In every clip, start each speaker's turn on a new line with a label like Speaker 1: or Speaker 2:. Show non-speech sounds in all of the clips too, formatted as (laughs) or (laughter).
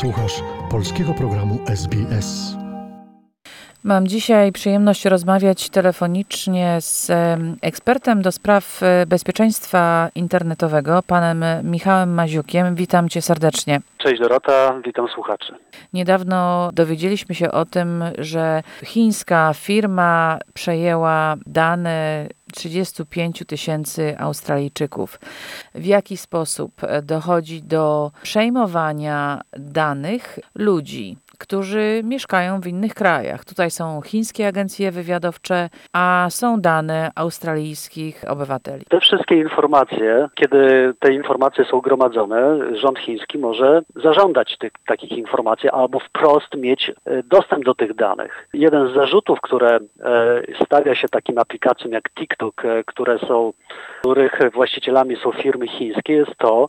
Speaker 1: Słuchasz polskiego programu SBS.
Speaker 2: Mam dzisiaj przyjemność rozmawiać telefonicznie z ekspertem do spraw e, bezpieczeństwa internetowego, panem Michałem Maziukiem. Witam cię serdecznie.
Speaker 3: Cześć Dorota, witam słuchaczy.
Speaker 2: Niedawno dowiedzieliśmy się o tym, że chińska firma przejęła dane 35 tysięcy Australijczyków. W jaki sposób dochodzi do przejmowania danych ludzi? Którzy mieszkają w innych krajach. Tutaj są chińskie agencje wywiadowcze, a są dane australijskich obywateli.
Speaker 3: Te wszystkie informacje, kiedy te informacje są gromadzone, rząd chiński może zażądać tych, takich informacji albo wprost mieć e, dostęp do tych danych. Jeden z zarzutów, które e, stawia się takim aplikacjom jak TikTok, e, które są, których właścicielami są firmy chińskie, jest to,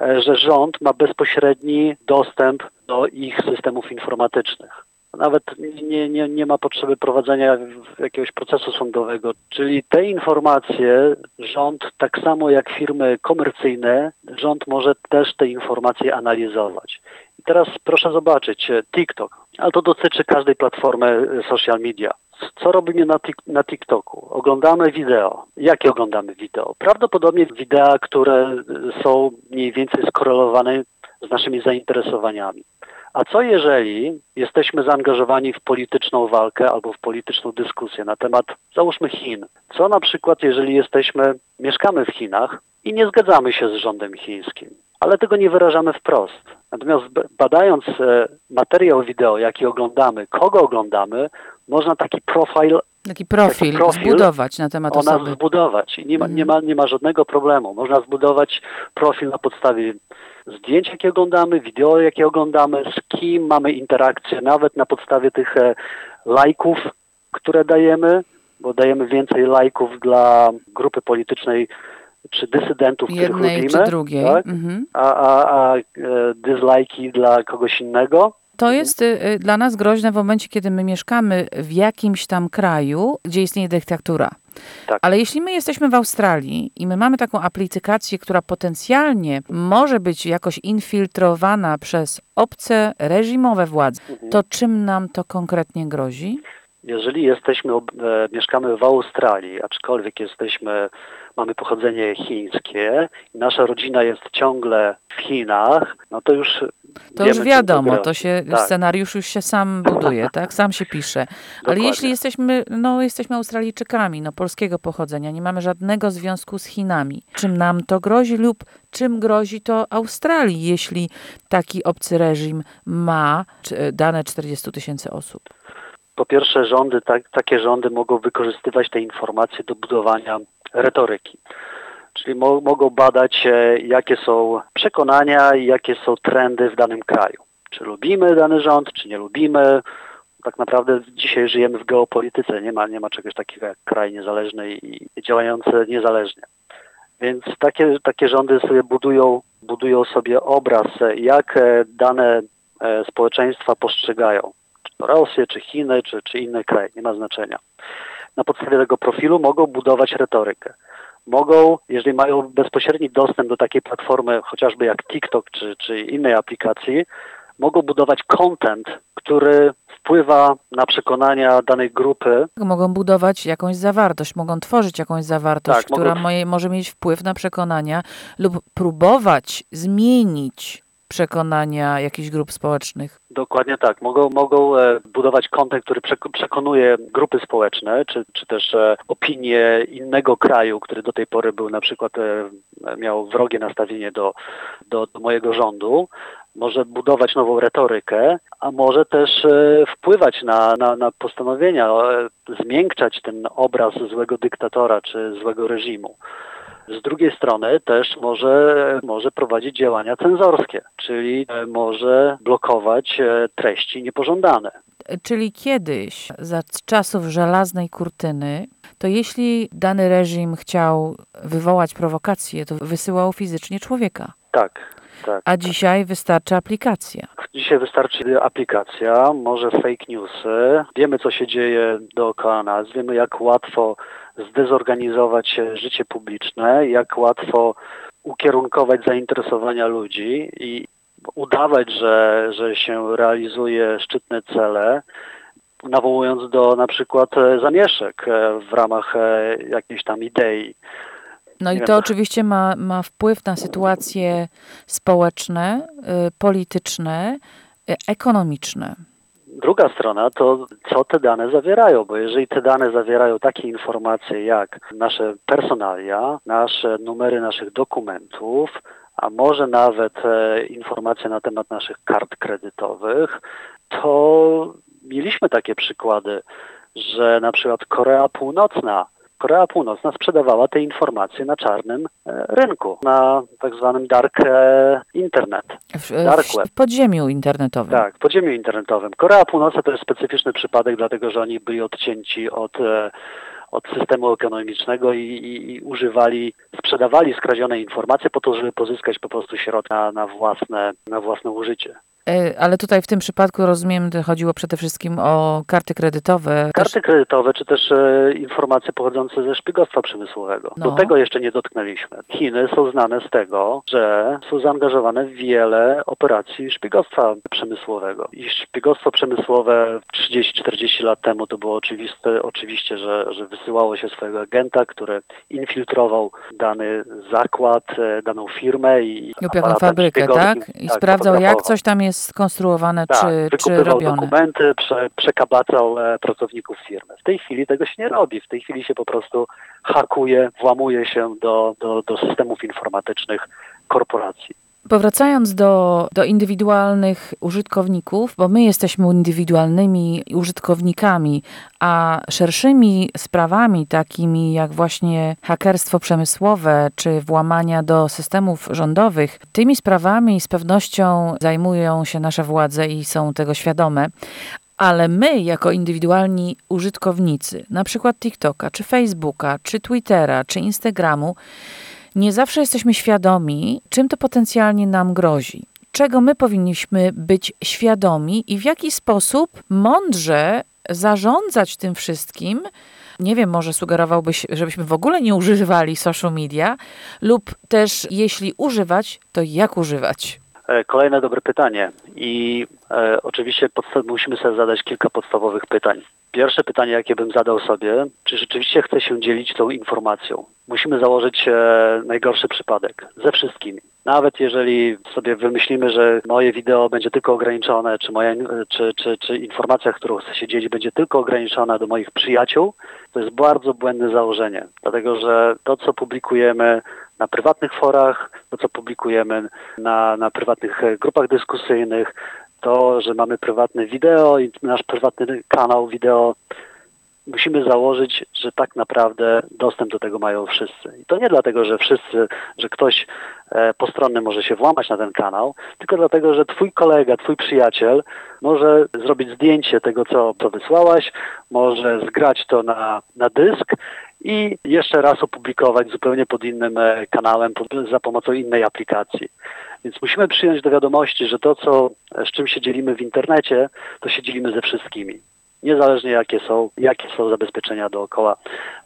Speaker 3: że rząd ma bezpośredni dostęp do ich systemów informatycznych. Nawet nie, nie, nie ma potrzeby prowadzenia jakiegoś procesu sądowego, czyli te informacje rząd, tak samo jak firmy komercyjne, rząd może też te informacje analizować. I teraz proszę zobaczyć, TikTok, ale to dotyczy każdej platformy social media. Co robimy na, na TikToku? Oglądamy wideo. Jakie oglądamy wideo? Prawdopodobnie wideo, które są mniej więcej skorelowane z naszymi zainteresowaniami. A co jeżeli jesteśmy zaangażowani w polityczną walkę albo w polityczną dyskusję na temat, załóżmy, Chin? Co na przykład, jeżeli jesteśmy, mieszkamy w Chinach i nie zgadzamy się z rządem chińskim, ale tego nie wyrażamy wprost. Natomiast badając e, materiał wideo, jaki oglądamy, kogo oglądamy, można taki profil
Speaker 2: Taki profil, taki profil zbudować na temat
Speaker 3: ona
Speaker 2: osoby.
Speaker 3: zbudować. I nie ma, nie, ma, nie ma żadnego problemu. Można zbudować profil na podstawie zdjęć, jakie oglądamy, wideo, jakie oglądamy, z kim mamy interakcję, nawet na podstawie tych e, lajków, które dajemy, bo dajemy więcej lajków dla grupy politycznej czy dysydentów,
Speaker 2: Jednej
Speaker 3: których lubimy,
Speaker 2: czy drugiej.
Speaker 3: tak?
Speaker 2: Mhm.
Speaker 3: a, a, a e, dyslajki dla kogoś innego.
Speaker 2: To jest y, y, dla nas groźne w momencie, kiedy my mieszkamy w jakimś tam kraju, gdzie istnieje dyktatura. Tak. Ale jeśli my jesteśmy w Australii i my mamy taką aplikację, która potencjalnie może być jakoś infiltrowana przez obce reżimowe władze, mhm. to czym nam to konkretnie grozi?
Speaker 3: Jeżeli jesteśmy, e, mieszkamy w Australii, aczkolwiek jesteśmy, mamy pochodzenie chińskie, nasza rodzina jest ciągle w Chinach, no to już
Speaker 2: to Wiemy, już wiadomo, to się, tak. scenariusz już się sam buduje, (laughs) tak? Sam się pisze. Ale jeśli jesteśmy, no jesteśmy Australijczykami, no polskiego pochodzenia, nie mamy żadnego związku z Chinami. Czym nam to grozi lub czym grozi to Australii, jeśli taki obcy reżim ma dane 40 tysięcy osób?
Speaker 3: Po pierwsze, rządy, tak, takie rządy mogą wykorzystywać te informacje do budowania retoryki. Czyli mo mogą badać, jakie są przekonania i jakie są trendy w danym kraju. Czy lubimy dany rząd, czy nie lubimy. Tak naprawdę dzisiaj żyjemy w geopolityce. Nie ma, nie ma czegoś takiego jak kraj niezależny i, działający niezależnie. Więc takie, takie rządy sobie budują, budują sobie obraz, jak dane e, społeczeństwa postrzegają. Rosję, czy Chiny, czy, czy inny kraj, nie ma znaczenia. Na podstawie tego profilu mogą budować retorykę mogą, jeżeli mają bezpośredni dostęp do takiej platformy, chociażby jak TikTok czy, czy innej aplikacji, mogą budować content, który wpływa na przekonania danej grupy.
Speaker 2: Mogą budować jakąś zawartość, mogą tworzyć jakąś zawartość, tak, która mogą... może mieć wpływ na przekonania lub próbować zmienić przekonania jakichś grup społecznych.
Speaker 3: Dokładnie tak. Mogą, mogą e, budować kontent, który przekonuje grupy społeczne, czy, czy też e, opinie innego kraju, który do tej pory był na przykład, e, miał wrogie nastawienie do, do, do mojego rządu. Może budować nową retorykę, a może też wpływać na, na, na postanowienia, zmiękczać ten obraz złego dyktatora czy złego reżimu. Z drugiej strony też może, może prowadzić działania cenzorskie, czyli e, może blokować e, treści niepożądane.
Speaker 2: Czyli kiedyś, za czasów żelaznej kurtyny, to jeśli dany reżim chciał wywołać prowokację, to wysyłał fizycznie człowieka.
Speaker 3: Tak. Tak,
Speaker 2: A dzisiaj wystarczy aplikacja.
Speaker 3: Dzisiaj wystarczy aplikacja, może fake newsy. Wiemy, co się dzieje dookoła nas, wiemy, jak łatwo zdezorganizować życie publiczne, jak łatwo ukierunkować zainteresowania ludzi i udawać, że, że się realizuje szczytne cele, nawołując do na przykład e, zamieszek e, w ramach e, jakiejś tam idei.
Speaker 2: No i to oczywiście ma, ma wpływ na sytuacje społeczne, y, polityczne, y, ekonomiczne.
Speaker 3: Druga strona to, co te dane zawierają, bo jeżeli te dane zawierają takie informacje jak nasze personalia, nasze numery naszych dokumentów, a może nawet e, informacje na temat naszych kart kredytowych, to mieliśmy takie przykłady, że na przykład Korea Północna Korea Północna sprzedawała te informacje na czarnym e, rynku, na tak zwanym dark e, internet.
Speaker 2: W,
Speaker 3: Dark web.
Speaker 2: w podziemiu internetowym.
Speaker 3: Tak, w podziemiu internetowym. Korea Północna to jest specyficzny przypadek, dlatego że oni byli odcięci od, e, od systemu ekonomicznego i, i, i używali, sprzedawali skradzione informacje po to, żeby pozyskać po prostu środki na, na, własne, na własne użycie.
Speaker 2: Y, Ale tutaj w tym przypadku rozumiem, że chodziło przede wszystkim o karty kredytowe.
Speaker 3: Karty kredytowe, czy też e, informacje pochodzące ze szpiegostwa przemysłowego.
Speaker 2: No.
Speaker 3: Do tego jeszcze nie dotknęliśmy. Chiny są znane z tego, że są zaangażowane w wiele operacji szpiegostwa przemysłowego. I szpiegostwo przemysłowe 30-40 lat temu to było oczywiste, oczywiście, że, że wysyłało się swojego agenta, który infiltrował dany zakład, e, daną firmę i
Speaker 2: Lub jaką
Speaker 3: aparatem
Speaker 2: fabrykę, tak? I sprawdzał, jak coś tam jest skonstruowane,
Speaker 3: Tak,
Speaker 2: czy, czy
Speaker 3: wykupywał
Speaker 2: robione.
Speaker 3: dokumenty, prze, przekabacał e, pracowników firmy. W tej chwili tego się nie robi. W tej chwili się po prostu hakuje, włamuje się do, do, do systemów informatycznych korporacji.
Speaker 2: Powracając do, do indywidualnych użytkowników, bo my jesteśmy indywidualnymi użytkownikami, a szerszymi sprawami, takimi jak właśnie hakerstwo przemysłowe czy włamania do systemów rządowych, tymi sprawami z pewnością zajmują się nasze władze i są tego świadome. Ale my, jako indywidualni użytkownicy, na przykład TikToka, czy Facebooka, czy Twittera, czy Instagramu, nie zawsze jesteśmy świadomi, czym to potencjalnie nam grozi. Czego my powinniśmy być świadomi i w jaki sposób mądrze zarządzać tym wszystkim. Nie wiem, może sugerowałbyś, żebyśmy w ogóle nie używali social media, lub też jeśli używać, to jak używać?
Speaker 3: E, Kolejne dobre pytanie i e, oczywiście musimy sobie zadać kilka podstawowych pytań. Pierwsze pytanie, jakie bym zadał sobie, czy rzeczywiście chcę się dzielić tą informacją? Musimy założyć e, najgorszy przypadek ze wszystkimi. Nawet jeżeli sobie wymyślimy, że moje wideo będzie tylko ograniczone, czy, moja, czy, czy, czy informacja, którą chcę się dzielić, będzie tylko ograniczona do moich przyjaciół, to jest bardzo błędne założenie. Dlatego, że to, co publikujemy na prywatnych forach, to, co publikujemy na, na prywatnych e, grupach dyskusyjnych, to, że mamy prywatne wideo i nasz prywatny kanał wideo, musimy założyć, że tak naprawdę dostęp do tego mają wszyscy. I to nie dlatego, że wszyscy, że ktoś e, postronny może się włamać na ten kanał, tylko dlatego, że twój kolega, twój przyjaciel może zrobić zdjęcie tego, co, co wysłałaś, może zgrać to na, na dysk i jeszcze raz opublikować zupełnie pod innym e, kanałem, za pomocą innej aplikacji. Więc musimy przyjąć do wiadomości, że to, co, z czym się dzielimy w internecie, to się dzielimy ze wszystkimi. Niezależnie jakie są, jakie są zabezpieczenia dookoła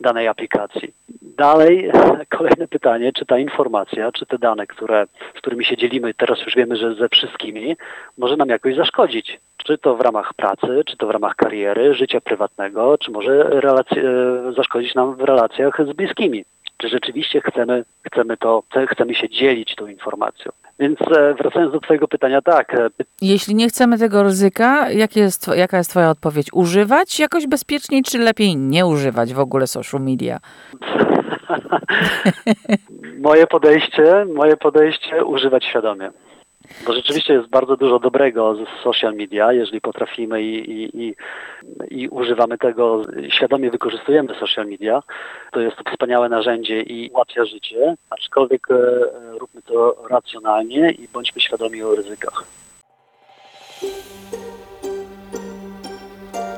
Speaker 3: danej aplikacji. Dalej, (laughs) kolejne pytanie, czy ta informacja, czy te dane, które, z którymi się dzielimy, teraz już wiemy, że ze wszystkimi, może nam jakoś zaszkodzić. Czy to w ramach pracy, czy to w ramach kariery, życia prywatnego, czy może e, zaszkodzić nam w relacjach z bliskimi. Czy rzeczywiście chcemy, chcemy, to, chcemy się dzielić tą informacją. Więc e, wracając do Twojego pytania, tak, e,
Speaker 2: Jeśli nie chcemy tego ryzyka, jakie jest, jaka jest Twoja odpowiedź? Używać jakoś bezpieczniej, czy lepiej nie używać w ogóle social media? (laughs)
Speaker 3: moje podejście, moje podejście używać świadomie. Bo rzeczywiście jest bardzo dużo dobrego z social media, jeżeli potrafimy i, i, i, i używamy tego, świadomie wykorzystujemy social media, to jest to wspaniałe narzędzie i ułatwia życie, aczkolwiek e, róbmy to racjonalnie i bądźmy świadomi o ryzykach.